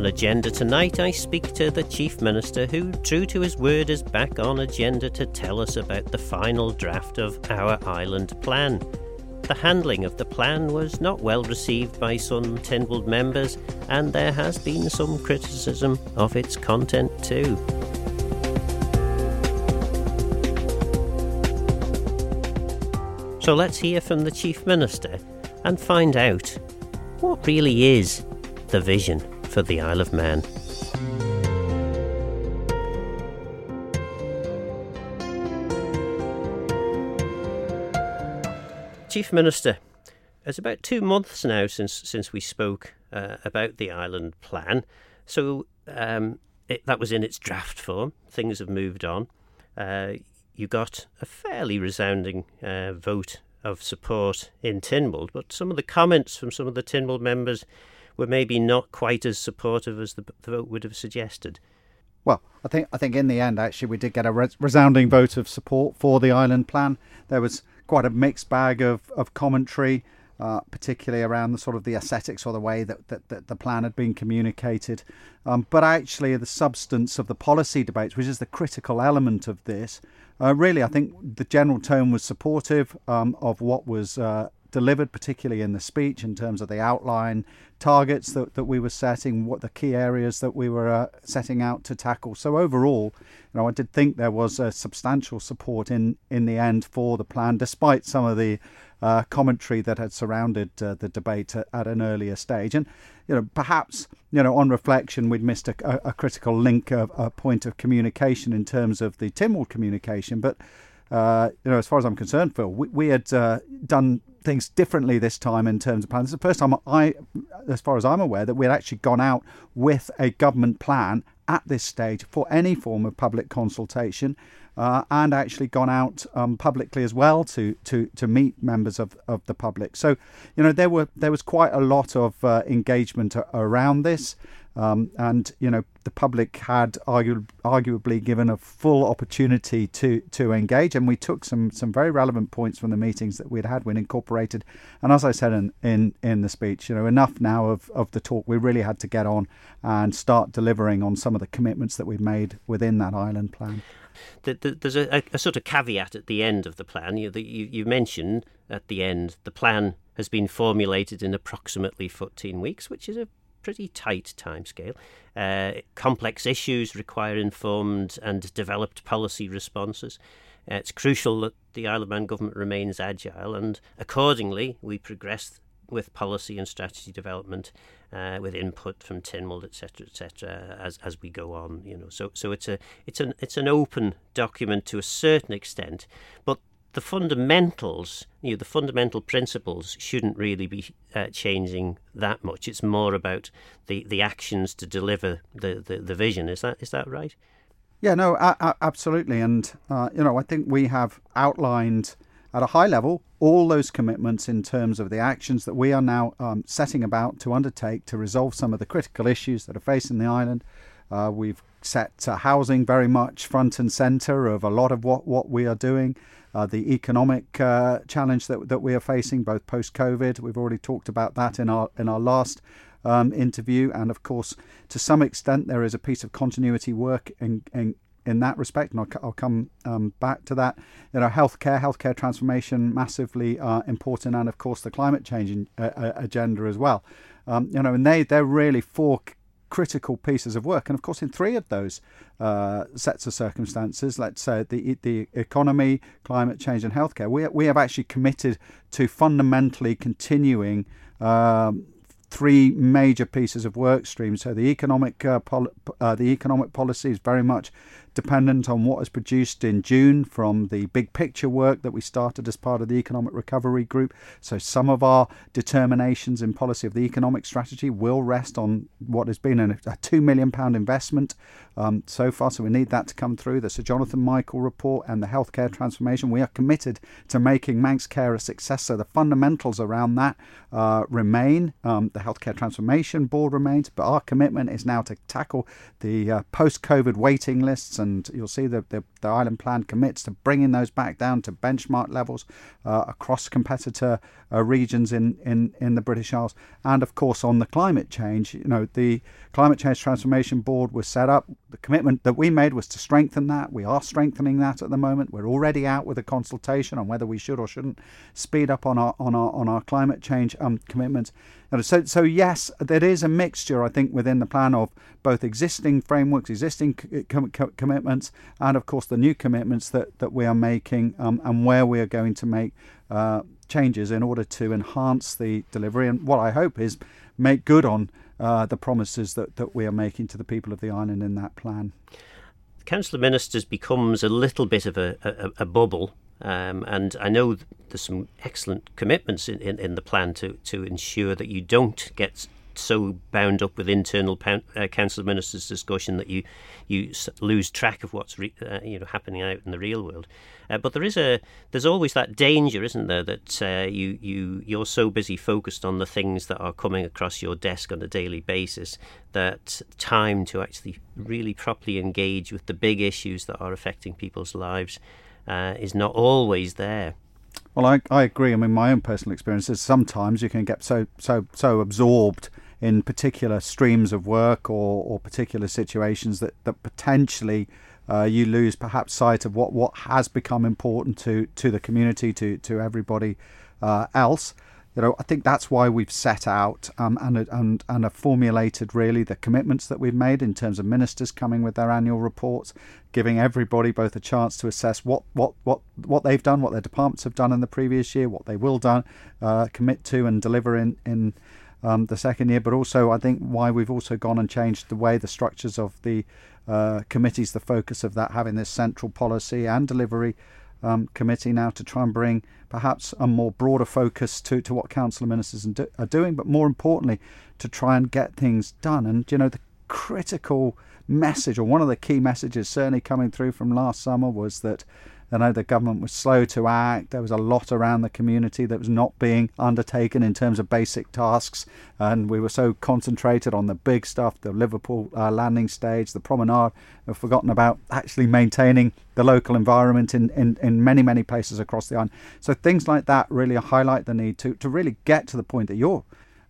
On Agenda tonight, I speak to the Chief Minister, who, true to his word, is back on Agenda to tell us about the final draft of our island plan. The handling of the plan was not well received by some Tynwald members, and there has been some criticism of its content too. So let's hear from the Chief Minister and find out what really is the vision for the Isle of Man. Chief Minister, it's about two months now since since we spoke uh, about the island plan. So um, it, that was in its draft form. Things have moved on. Uh, you got a fairly resounding uh, vote of support in Tynwald, but some of the comments from some of the Tynwald members were maybe not quite as supportive as the, the vote would have suggested. Well, I think I think in the end, actually, we did get a resounding vote of support for the island plan. There was quite a mixed bag of, of commentary, uh, particularly around the sort of the aesthetics or the way that, that, that the plan had been communicated. Um, but actually, the substance of the policy debates, which is the critical element of this, uh, really, I think the general tone was supportive um, of what was uh, delivered, particularly in the speech, in terms of the outline, targets that, that we were setting, what the key areas that we were uh, setting out to tackle. So overall, you know, I did think there was a substantial support in in the end for the plan, despite some of the uh, commentary that had surrounded uh, the debate at, at, an earlier stage. And you know, perhaps you know, on reflection, we'd missed a, a, critical link, a, a point of communication in terms of the Tynwald communication, but. Uh, you know, as far as I'm concerned, Phil, we, we had uh, done things differently this time in terms of plans. It's the first time I, as far as I'm aware, that we had actually gone out with a government plan at this stage for any form of public consultation. Uh, and actually gone out um, publicly as well to, to, to meet members of, of the public. So, you know, there were there was quite a lot of uh, engagement around this. Um, and you know the public had argu- arguably given a full opportunity to to engage, and we took some some very relevant points from the meetings that we'd had when incorporated. And as I said in in, in the speech, you know enough now of, of the talk. We really had to get on and start delivering on some of the commitments that we've made within that island plan. There's a, a sort of caveat at the end of the plan. You, you, you mentioned at the end the plan has been formulated in approximately 14 weeks, which is a pretty tight timescale. Uh, complex issues require informed and developed policy responses. Uh, it's crucial that the Isle of Man government remains agile, and accordingly, we progress with policy and strategy development, uh, with input from Tynwald, etc., etc., as as we go on. You know, so so it's a it's an it's an open document to a certain extent, but the fundamentals, you know, the fundamental principles shouldn't really be uh, changing that much. It's more about the, the actions to deliver the, the, the vision. Is that is that right? Yeah, no, absolutely. And uh, you know, I think we have outlined at a high level all those commitments in terms of the actions that we are now um, setting about to undertake to resolve some of the critical issues that are facing the island. Uh, we've set uh, housing very much front and centre of a lot of what, what we are doing uh, the economic uh, challenge that, that we are facing, both post COVID. We've already talked about that in our in our last um, interview, and of course, to some extent, there is a piece of continuity work in, in in that respect, and I'll, I'll come um, back to that. You know, healthcare, healthcare transformation, massively uh, important, and of course the climate change in, uh, uh agenda as well. Um, you know, and they they're really four critical pieces of work. And of course, in three of those uh, sets of circumstances, let's say the the economy, climate change, and healthcare, we we have actually committed to fundamentally continuing. Um, three major pieces of work streams. So the economic uh, pol- uh, the economic policy is very much dependent on what is produced in June from the big picture work that we started as part of the Economic Recovery Group. So, some of our determinations in policy of the economic strategy will rest on what has been a £2 million investment um, so far. So, we need that to come through. The Sir Jonathan Michael report and the healthcare transformation. We are committed to making Manx Care a success. So, the fundamentals around that uh, remain. Um, the Healthcare Transformation Board remains, but our commitment is now to tackle the uh, post COVID waiting lists and you'll see that the, the island plan commits to bringing those back down to benchmark levels uh, across competitor uh, regions in, in, in the British Isles. And of course, on the climate change, you know, the Climate Change Transformation Board was set up. The commitment that we made was to strengthen that. We are strengthening that at the moment. We're already out with a consultation on whether we should or shouldn't speed up on our on our on our climate change um, commitments. So, so yes, there is a mixture, I think, within the plan of both existing frameworks, existing com- com- commitments, and of course the new commitments that, that we are making um, and where we are going to make uh, changes in order to enhance the delivery. And what I hope is make good on uh, the promises that, that we are making to the people of the island in that plan. Council of Ministers becomes a little bit of a, a, a bubble um, and I know there's some excellent commitments in, in, in, the plan to, to ensure that you don't get so bound up with internal pound, uh, council ministers discussion that you you lose track of what's re, uh, you know happening out in the real world. Uh, but there is a there's always that danger, isn't there, that uh, you you you're so busy focused on the things that are coming across your desk on a daily basis that time to actually really properly engage with the big issues that are affecting people's lives uh, is not always there. Well, I, I agree. I mean, my own personal experience is sometimes you can get so so so absorbed in particular streams of work or, or particular situations that that potentially uh, you lose perhaps sight of what, what has become important to, to the community, to to everybody uh, else you know, I think that's why we've set out um, and, and and have formulated really the commitments that we've made in terms of ministers coming with their annual reports, giving everybody both a chance to assess what what what what they've done, what their departments have done in the previous year, what they will done, uh, commit to and deliver in in um, the second year, but also I think why we've also gone and changed the way the structures of the uh, committees, the focus of that having this central policy and delivery um, committee now to try and bring perhaps a more broader focus to, to what council ministers are doing, but more importantly, to try and get things done. And, you know, the critical message, or one of the key messages certainly coming through from last summer, was that I know the government was slow to act. There was a lot around the community that was not being undertaken in terms of basic tasks, and we were so concentrated on the big stuff, the Liverpool uh, landing stage, the promenade, we've forgotten about actually maintaining the local environment in, in, in many, many places across the island. So things like that really highlight the need to, to really get to the point that you're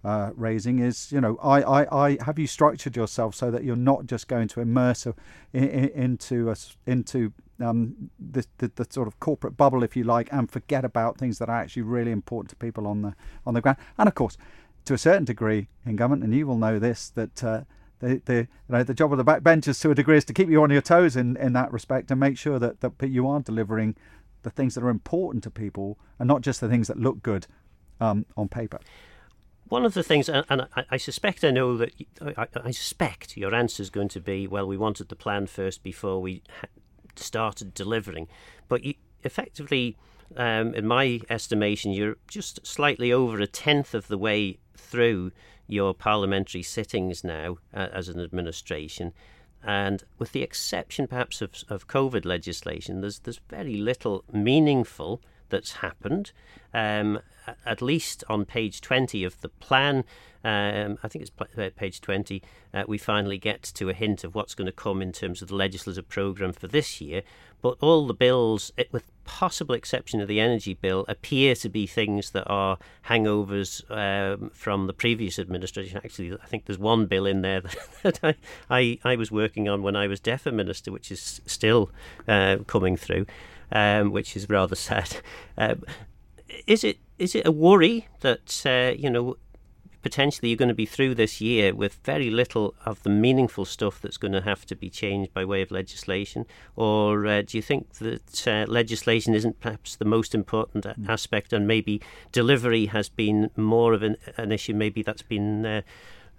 uh, raising is, you know, I, I, I have you structured yourself so that you're not just going to immerse in, in, into a, into um, the, the, the sort of corporate bubble, if you like, and forget about things that are actually really important to people on the on the ground. And of course, to a certain degree in government, and you will know this that. Uh, the, the, you know, the job of the backbenchers to a degree is to keep you on your toes in, in that respect and make sure that, that you are delivering the things that are important to people and not just the things that look good um, on paper. One of the things, and, I, suspect I know that, I, suspect your answer is going to be, well, we wanted the plan first before we started delivering. But you, effectively, um, in my estimation, you're just slightly over a tenth of the way through your parliamentary sittings now uh, as an administration. And with the exception perhaps of, of COVID legislation, there's, there's very little meaningful that's happened. Um, at least on page 20 of the plan, um, I think it's uh, page 20, uh, we finally get to a hint of what's going to come in terms of the legislative programme for this year. But all the bills, with possible exception of the energy bill, appear to be things that are hangovers um, from the previous administration. Actually, I think there's one bill in there that, I, I, I, was working on when I was DEFRA Minister, which is still uh, coming through, um, which is rather sad. Uh, is it is it a worry that uh, you know potentially you're going to be through this year with very little of the meaningful stuff that's going to have to be changed by way of legislation? Or uh, do you think that uh, legislation isn't perhaps the most important mm. aspect and maybe delivery has been more of an, an issue? Maybe that's been. Uh,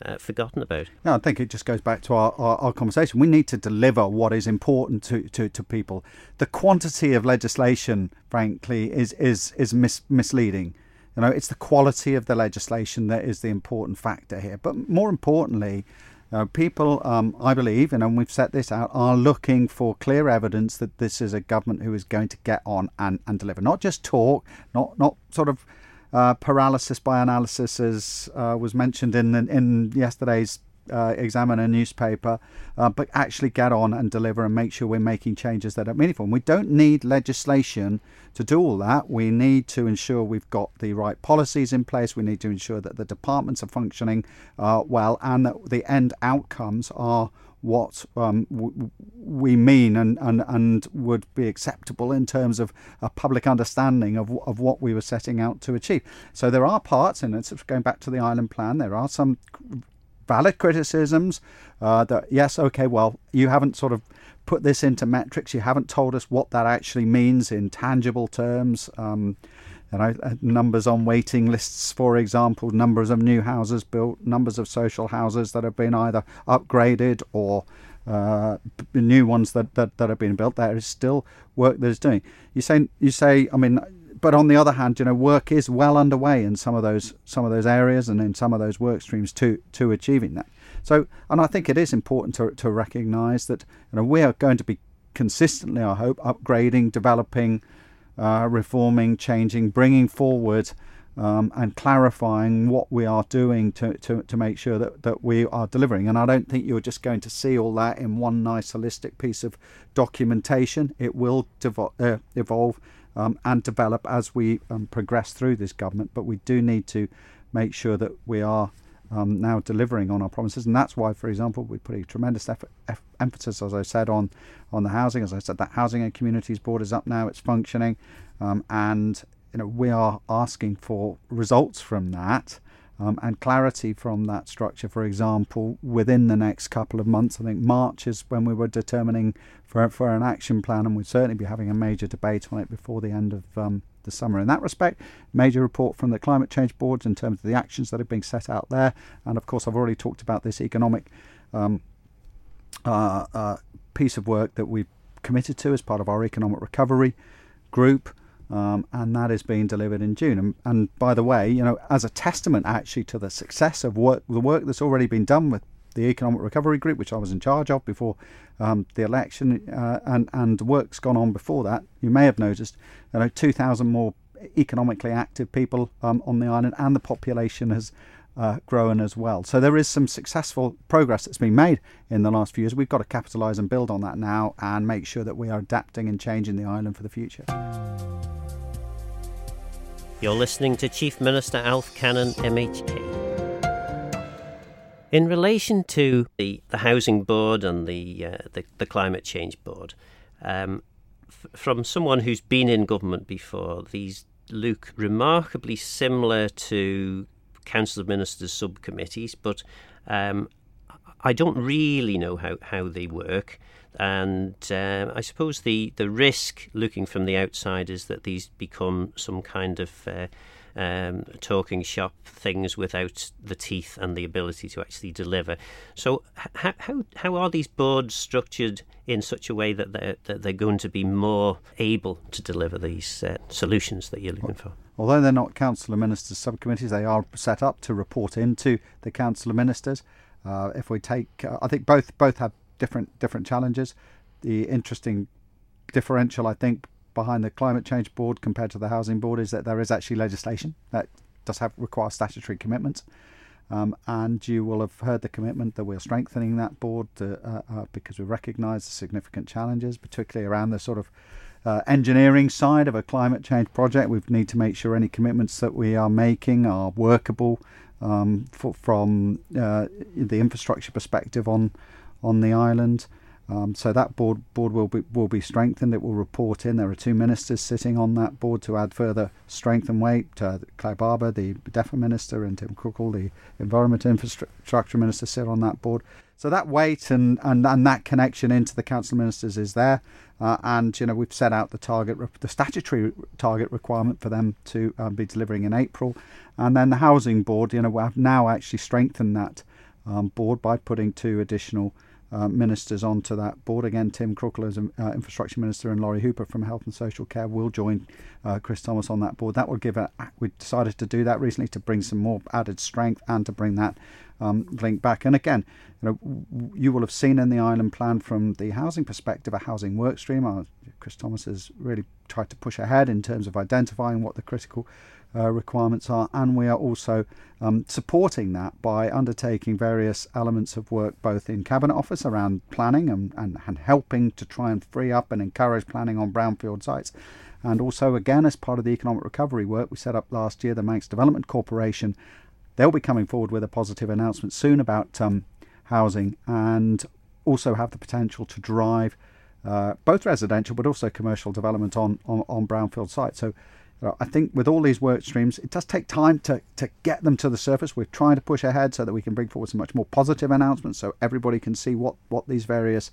uh, forgotten about. Yeah, I think it just goes back to our, our, our, conversation. We need to deliver what is important to, to, to people. The quantity of legislation, frankly, is is is mis- misleading. You know, it's the quality of the legislation that is the important factor here. But more importantly, uh, people, um, I believe, and we've set this out, are looking for clear evidence that this is a government who is going to get on and, and deliver. Not just talk, not not sort of uh, paralysis by analysis, as uh, was mentioned in in yesterday's uh, Examiner newspaper, uh, but actually get on and deliver and make sure we're making changes that are meaningful. And we don't need legislation to do all that. We need to ensure we've got the right policies in place. We need to ensure that the departments are functioning uh, well and that the end outcomes are what um, w- we mean and, and, and would be acceptable in terms of a public understanding of, of what we were setting out to achieve. So there are parts, and it's going back to the island plan, there are some valid criticisms uh, that, yes, okay, well, you haven't sort of put this into metrics, you haven't told us what that actually means in tangible terms. Um, know, uh, numbers on waiting lists, for example, numbers of new houses built, numbers of social houses that have been either upgraded or uh, new ones that, that, that have been built. There is still work that is doing. You say, you say, I mean, but on the other hand, you know, work is well underway in some of those some of those areas and in some of those work streams to to achieving that. So, and I think it is important to to recognise that you know we are going to be consistently, I hope, upgrading, developing, uh, reforming, changing, bringing forward. Um, and clarifying what we are doing to, to, to make sure that, that we are delivering. And I don't think you're just going to see all that in one nice holistic piece of documentation. It will devo- uh, evolve um, and develop as we um, progress through this government. But we do need to make sure that we are um, now delivering on our promises, and that's why, for example, we put a tremendous effort, eff- emphasis, as I said, on on the housing. As I said, that housing and communities board is up now; it's functioning, um, and you know we are asking for results from that um, and clarity from that structure. For example, within the next couple of months, I think March is when we were determining for, for an action plan, and we'd certainly be having a major debate on it before the end of um, the summer. In that respect, major report from the climate change boards in terms of the actions that are being set out there, and of course, I've already talked about this economic um, uh, uh, piece of work that we've committed to as part of our economic recovery group um, and that is being delivered in June. And, and, by the way, you know, as a testament actually to the success of work, the work that's already been done with the Economic Recovery Group, which I was in charge of before um, the election, uh, and and work's gone on before that. You may have noticed, you know, 2,000 more economically active people um, on the island, and the population has uh, grown as well. So there is some successful progress that's been made in the last few years. We've got to capitalise and build on that now, and make sure that we are adapting and changing the island for the future. You're listening to Chief Minister Alf Cannan, MHK. In relation to the, the Housing Board and the, uh, the, the, Climate Change Board, um, f- from someone who's been in government before, these look remarkably similar to Council of Ministers subcommittees, but um, I don't really know how, how they work. And uh, I suppose the, the risk looking from the outside is that these become some kind of uh, um, talking shop things without the teeth and the ability to actually deliver. So, how, how, how are these boards structured in such a way that they're, that they're going to be more able to deliver these uh, solutions that you're looking for? Although they're not Council of Ministers subcommittees, they are set up to report into the Council of Ministers. Uh, if we take, uh, I think both both have different different challenges. The interesting differential, I think, behind the climate change board compared to the housing board is that there is actually legislation that does have require statutory commitments. Um, and you will have heard the commitment that we're strengthening that board to, uh, uh, because we recognise the significant challenges, particularly around the sort of uh, engineering side of a climate change project. We need to make sure any commitments that we are making are workable um, for, from uh, the infrastructure perspective on on the island. Um, so that board board will be will be strengthened. It will report in. There are two ministers sitting on that board to add further strength and weight. Uh, Clare Barber, the DEFRA minister, and Tim Crookall, the Environment Infrastructure minister, sit on that board. So that weight and, and, and that connection into the council ministers is there. Uh, and you know we've set out the target, the statutory target requirement for them to um, be delivering in April, and then the housing board. You know we have now actually strengthened that um, board by putting two additional uh, ministers onto that board. Again, Tim Crookall as uh, Infrastructure Minister and Lawrie Hooper from Health and Social Care will join uh, Chris Thomas on that board. That will give a, we decided to do that recently to bring some more added strength and to bring that um, link back. And again, you know, you will have seen in the island plan from the housing perspective a housing work stream. Uh, Chris Thomas has really tried to push ahead in terms of identifying what the critical uh, requirements are, and we are also um, supporting that by undertaking various elements of work both in Cabinet Office around planning and, and, and helping to try and free up and encourage planning on brownfield sites. And also, again, as part of the economic recovery work we set up last year, the Manx Development Corporation, they'll be coming forward with a positive announcement soon about um, housing and also have the potential to drive uh, both residential but also commercial development on, on, on brownfield sites. So I think with all these work streams, it does take time to, to get them to the surface. We're trying to push ahead so that we can bring forward some much more positive announcements so everybody can see what, what these various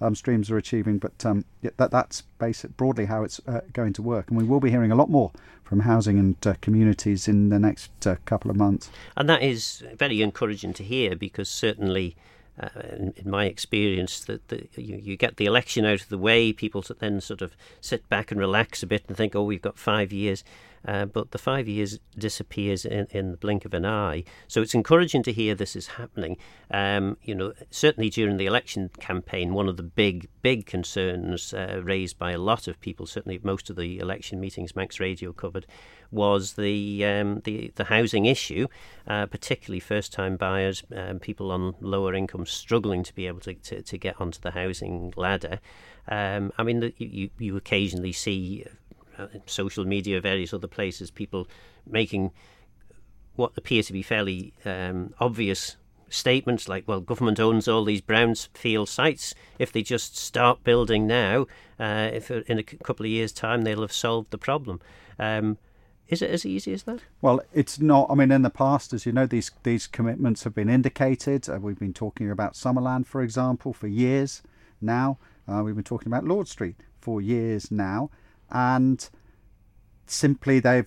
um, streams are achieving. But um, that, that's basic, broadly how it's uh, going to work. And we will be hearing a lot more from housing and uh, communities in the next uh, couple of months. And that is very encouraging to hear because certainly uh, in, in, my experience, that the, you, you, get the election out of the way, people then sort of sit back and relax a bit and think, oh, we've got five years. Uh, but the five years disappears in, in the blink of an eye. So it's encouraging to hear this is happening. Um, you know, certainly during the election campaign, one of the big, big concerns uh, raised by a lot of people, certainly most of the election meetings Manx Radio covered, was the um, the, the housing issue, uh, particularly first-time buyers, um, people on lower incomes struggling to be able to, to, to get onto the housing ladder. Um, I mean, you, you occasionally see social media, various other places, people making what appear to be fairly um, obvious statements like, well, government owns all these brownfield sites. If they just start building now, uh, if in a couple of years' time they'll have solved the problem. Um, is it as easy as that? Well, it's not. I mean, in the past, as you know, these these commitments have been indicated. Uh, we've been talking about Summerland, for example, for years now. Uh, we've been talking about Lord Street for years now and simply they've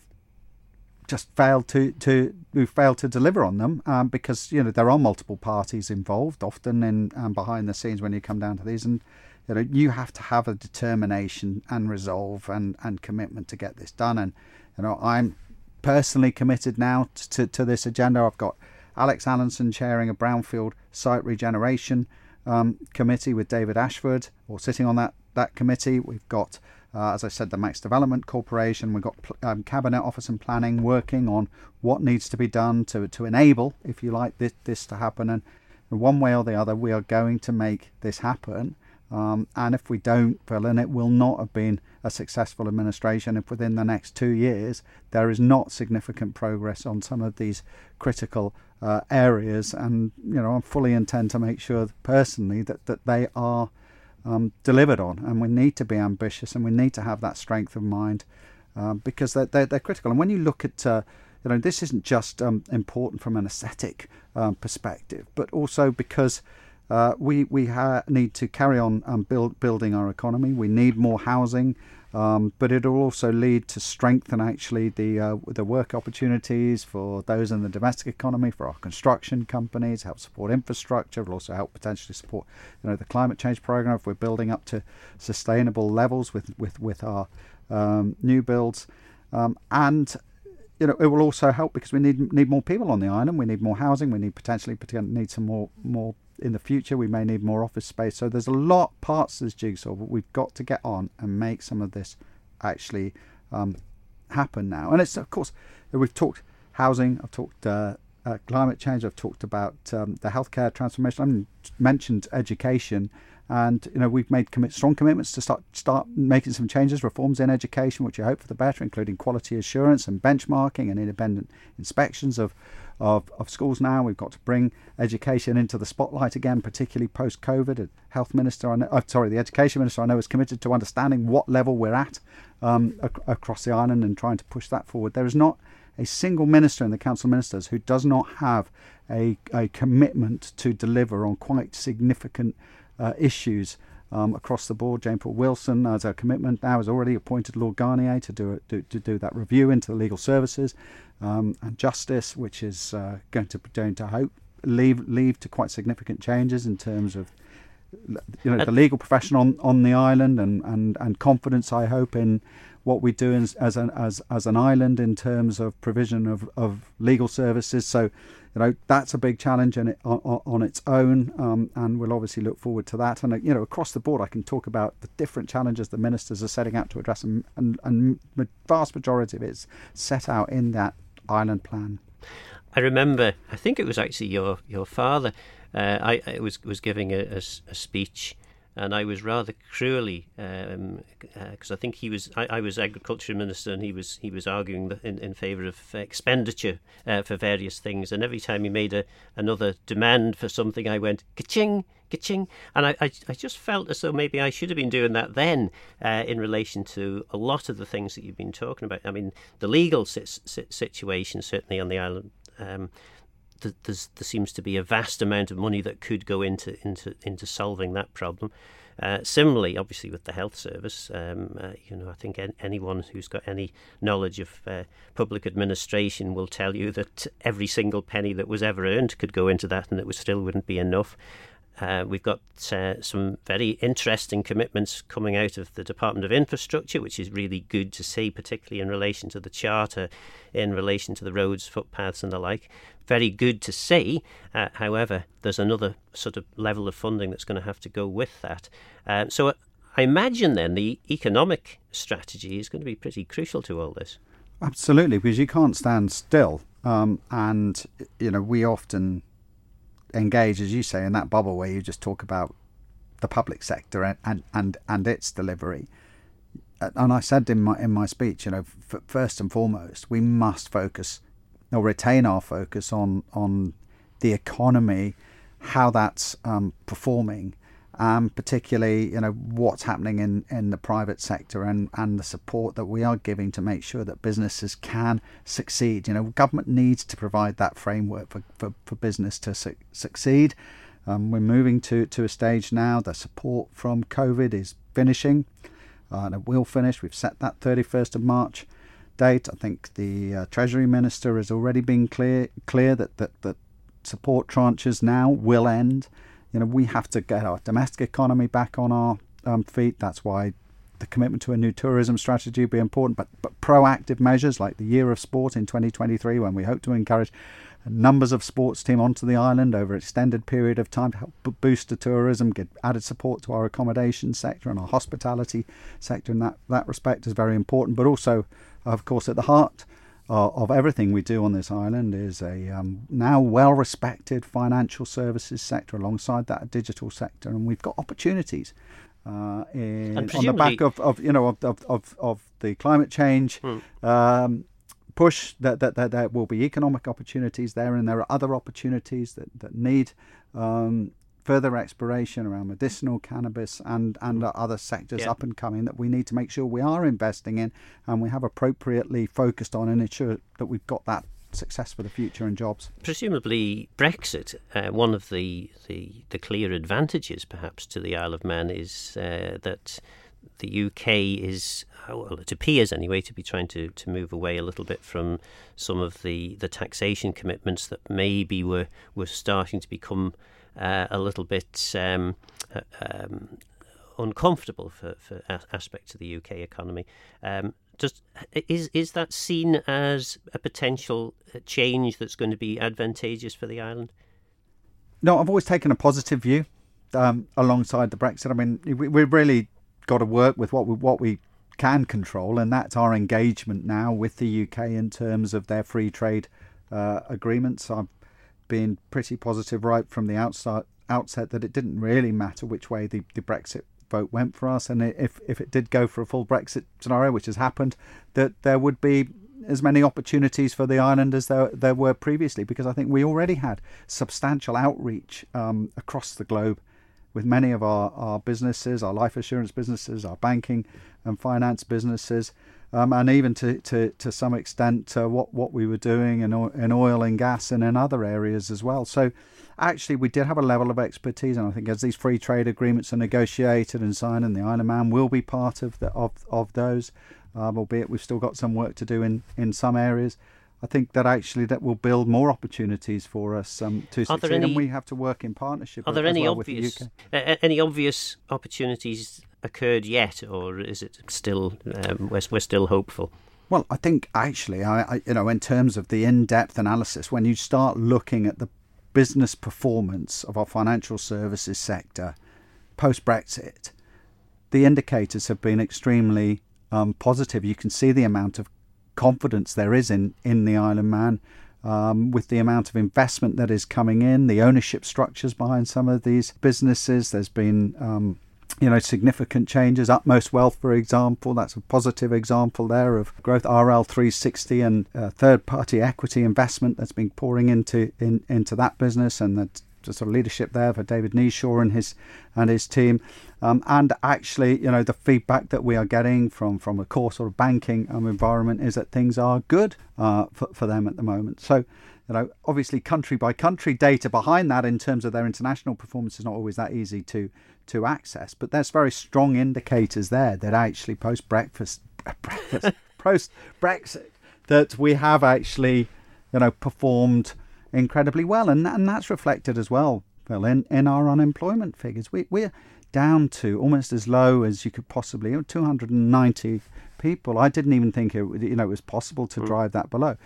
just failed to to we failed to deliver on them um, because you know there are multiple parties involved often in um, behind the scenes when you come down to these and you know you have to have a determination and resolve and and commitment to get this done. And you know I'm personally committed now to to this agenda. I've got Alex Allinson chairing a brownfield site regeneration um, committee with David Ashford or sitting on that that committee. We've got uh, as I said, the Manx Development Corporation, we've got um, Cabinet Office and Planning working on what needs to be done to, to enable, if you like, this, this to happen. And one way or the other, we are going to make this happen. Um, and if we don't, well, then it will not have been a successful administration if within the next two years there is not significant progress on some of these critical uh, areas. And, you know, I fully intend to make sure personally that, that they are um, delivered on. And we need to be ambitious and we need to have that strength of mind um, because they're, they're, they're, critical. And when you look at, uh, you know, this isn't just um, important from an aesthetic um, perspective, but also because uh, we, we ha- need to carry on um, build, building our economy. We need more housing. Um, but it'll also lead to strengthen actually the uh, the work opportunities for those in the domestic economy, for our construction companies, help support infrastructure. It'll also help potentially support you know the climate change program if we're building up to sustainable levels with with with our um, new builds, um, and you know it will also help because we need need more people on the island. We need more housing. We need potentially need some more more in the future we may need more office space. So there's a lot parts of this jigsaw, but we've got to get on and make some of this actually um, happen now. And it's of course we've talked housing, I've talked uh, uh, climate change, I've talked about um, the healthcare transformation, I've mentioned education. And you know we've made commit, strong commitments to start start making some changes, reforms in education, which I hope for the better, including quality assurance and benchmarking and independent inspections of of, of schools now. We've got to bring education into the spotlight again, particularly post COVID. The health minister, I know, oh, sorry, the education minister, I know, is committed to understanding what level we're at um, ac- across the island and trying to push that forward. There is not a single minister in the Council of Ministers who does not have a, a commitment to deliver on quite significant uh, issues um, across the board. Jane Poole Wilson, as a commitment now, has already appointed Lord Garnier to do, it, to, to do that review into the legal services um, and justice, which is uh, going to going to hope leave leave to quite significant changes in terms of you know the legal profession on, on the island and, and, and confidence I hope in what we do as as an as, as an island in terms of provision of, of legal services. So, you know, that's a big challenge in it, on, on its own, um, and we'll obviously look forward to that. And uh, you know, across the board, I can talk about the different challenges the ministers are setting out to address, and and, and the vast majority of it is set out in that island plan. I remember, I think it was actually your your father. Uh, I, I was was giving a, a, a speech and I was rather cruelly because um, uh, I think he was I, I, was agriculture minister and he was he was arguing in, in favour of expenditure uh, for various things. And every time he made a, another demand for something I went ka-ching ka-ching. And I, I, I just felt as though maybe I should have been doing that then uh, in relation to a lot of the things that you've been talking about. I mean the legal si- si- situation certainly on the island um, there seems to be a vast amount of money that could go into into into solving that problem. Uh, similarly, obviously, with the health service, um, uh, you know, I think en- anyone who's got any knowledge of uh, public administration will tell you that every single penny that was ever earned could go into that, and it was still wouldn't be enough. Uh, we've got uh, some very interesting commitments coming out of the Department of Infrastructure, which is really good to see, particularly in relation to the Charter, in relation to the roads, footpaths, and the like. Very good to see. Uh, however, there's another sort of level of funding that's going to have to go with that. Uh, so I imagine then the economic strategy is going to be pretty crucial to all this. Absolutely, because you can't stand still. Um, and, you know, we often engage, as you say, in that bubble where you just talk about the public sector and, and, and, and its delivery. And I said in my in my speech, you know, f- first and foremost, we must focus or retain our focus on on the economy, how that's um, performing, um, particularly you know what's happening in, in the private sector and, and the support that we are giving to make sure that businesses can succeed. You know, government needs to provide that framework for, for, for business to su- succeed. Um, we're moving to, to a stage now. The support from COVID is finishing, uh, and it will finish. We've set that 31st of March date. I think the uh, Treasury Minister has already been clear clear that, that, that support tranches now will end. You know, we have to get our domestic economy back on our um, feet. That's why the commitment to a new tourism strategy will be important, but, but proactive measures like the Year of Sport in 2023, when we hope to encourage numbers of sports team onto the island over an extended period of time to help boost the tourism, get added support to our accommodation sector and our hospitality sector in that, that respect is very important. But also, of course, at the heart of everything we do on this island is a um, now well respected financial services sector alongside that digital sector, and we've got opportunities. Uh, in, on the back of, of you know of, of, of, the climate change hmm. um, push that, that, that there will be economic opportunities there and there are other opportunities that, that need um, further exploration around medicinal cannabis and, and mm. other sectors yeah. up and coming that we need to make sure we are investing in and we have appropriately focused on and ensure that we've got that success for the future and jobs. Presumably, Brexit, uh, one of the, the, the clear advantages perhaps to the Isle of Man is uh, that the UK is, uh, well, it appears anyway, to be trying to, to move away a little bit from some of the, the taxation commitments that maybe were, were starting to become uh, a little bit um, um, uncomfortable for, for aspects of the UK economy. Um, does, is is that seen as a potential change that's going to be advantageous for the island? No, I've always taken a positive view um, alongside the Brexit. I mean, we, we've really got to work with what we what we can control, and that's our engagement now with the UK in terms of their free trade uh, agreements. I've been pretty positive right from the outset, outset that it didn't really matter which way the, the Brexit vote went for us, and if if it did go for a full Brexit scenario, which has happened, that there would be as many opportunities for the island as there there were previously, because I think we already had substantial outreach um, across the globe with many of our, our businesses, our life assurance businesses, our banking and finance businesses, um, and even to, to, to some extent uh, what, what we were doing in, in oil and gas and in other areas as well. So actually we did have a level of expertise and I think as these free trade agreements are negotiated and signed and the of Man will be part of the, of, of those, um, albeit we've still got some work to do in, in some areas. I think that actually that will build more opportunities for us um, to succeed, any- and we have to work in partnership. Are there as any well obvious uh, any obvious opportunities occurred yet, or is it still um, we're, we're still hopeful? Well, I think actually, I, I you know, in terms of the in-depth analysis, when you start looking at the business performance of our financial services sector post Brexit, the indicators have been extremely um, positive. You can see the amount of confidence there is in in the Island Man. Um, with the amount of investment that is coming in, the ownership structures behind some of these businesses, there's been um, you know significant changes. Utmost Wealth, for example, that's a positive example there of growth. RL 360 and uh, third-party equity investment that's been pouring into in, into that business, and the, sort of leadership there for David Kneeshaw and his and his team. Um, and actually, you know, the feedback that we are getting from from the core sort of banking um, environment is that things are good uh, for for them at the moment. So you know, obviously country by country data behind that in terms of their international performance is not always that easy to to access, but there's very strong indicators there that actually post breakfast breakfast post Brexit that we have actually you know performed incredibly well, and and that's reflected as well, Phil, in, in our unemployment figures. We we're down to almost as low as you could possibly 290 people. I didn't even think it you know it was possible to hmm. drive that below.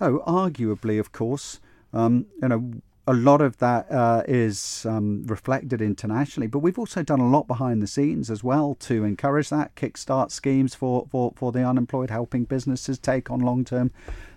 Oh, arguably, of course, um, you know, a lot of that uh, is um, reflected internationally, but we've also done a lot behind the scenes as well to encourage that kickstart schemes for, for, for the unemployed, helping businesses take on long term,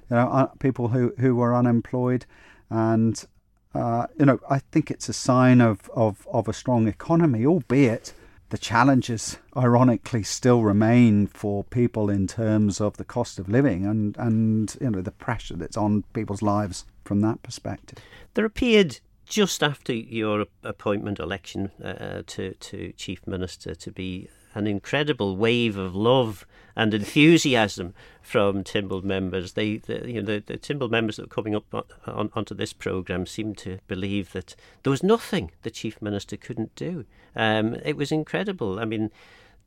you know, uh, people who who were unemployed, and uh, you know, I think it's a sign of, of, of a strong economy, albeit the challenges, ironically, still remain for people in terms of the cost of living and, and you know the pressure that's on people's lives from that perspective. There appeared just after your appointment election uh, to to chief minister to be an incredible wave of love and enthusiasm from Tynwald members. They, the, you know, the, the Tynwald members that were coming up on, on, onto this program seemed to believe that there was nothing the chief minister couldn't do. Um, it was incredible. I mean,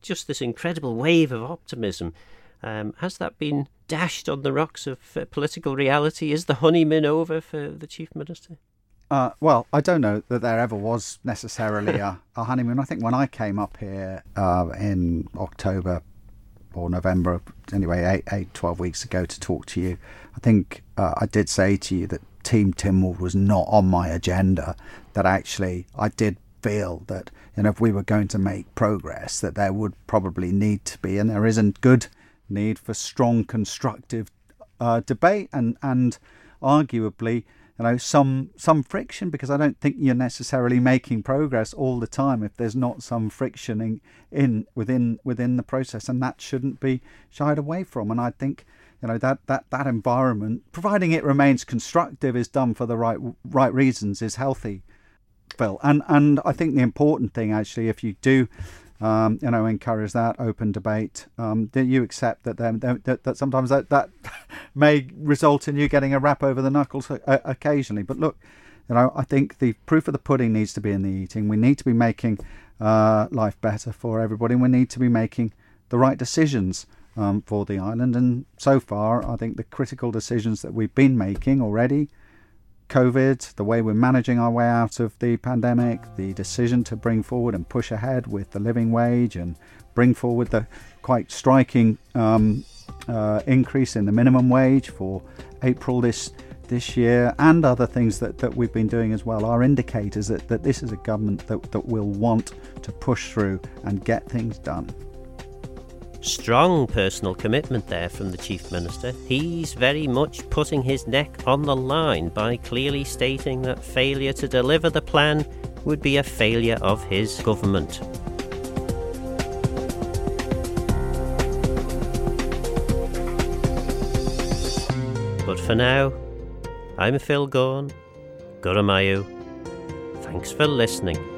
just this incredible wave of optimism. Um, has that been dashed on the rocks of uh, political reality? Is the honeymoon over for the chief minister? Uh, well, I don't know that there ever was necessarily a, a honeymoon. I think when I came up here uh, in October or November, anyway, eight, eight, 12 weeks ago to talk to you, I think uh, I did say to you that Team Tynwald was not on my agenda, that actually I did feel that you know if we were going to make progress that there would probably need to be and there isn't good need for strong constructive uh, debate and and arguably you know some some friction because I don't think you're necessarily making progress all the time if there's not some friction in, in within within the process and that shouldn't be shied away from. And I think you know that that that environment providing it remains constructive is done for the right right reasons is healthy Phil. And and I think the important thing actually if you do um, you know, encourage that open debate. Um, do you accept that, that that sometimes that, that may result in you getting a rap over the knuckles occasionally? But look, you know, I think the proof of the pudding needs to be in the eating. We need to be making uh, life better for everybody. We need to be making the right decisions um, for the island. And so far, I think the critical decisions that we've been making already COVID, the way we're managing our way out of the pandemic, the decision to bring forward and push ahead with the living wage and bring forward the quite striking um, uh, increase in the minimum wage for April this this year and other things that, that we've been doing as well are indicators that, that this is a government that, that will want to push through and get things done. Strong personal commitment there from the Chief Minister. He's very much putting his neck on the line by clearly stating that failure to deliver the plan would be a failure of his government. But for now, I'm Phil Gawne. Guramayu. Thanks for listening.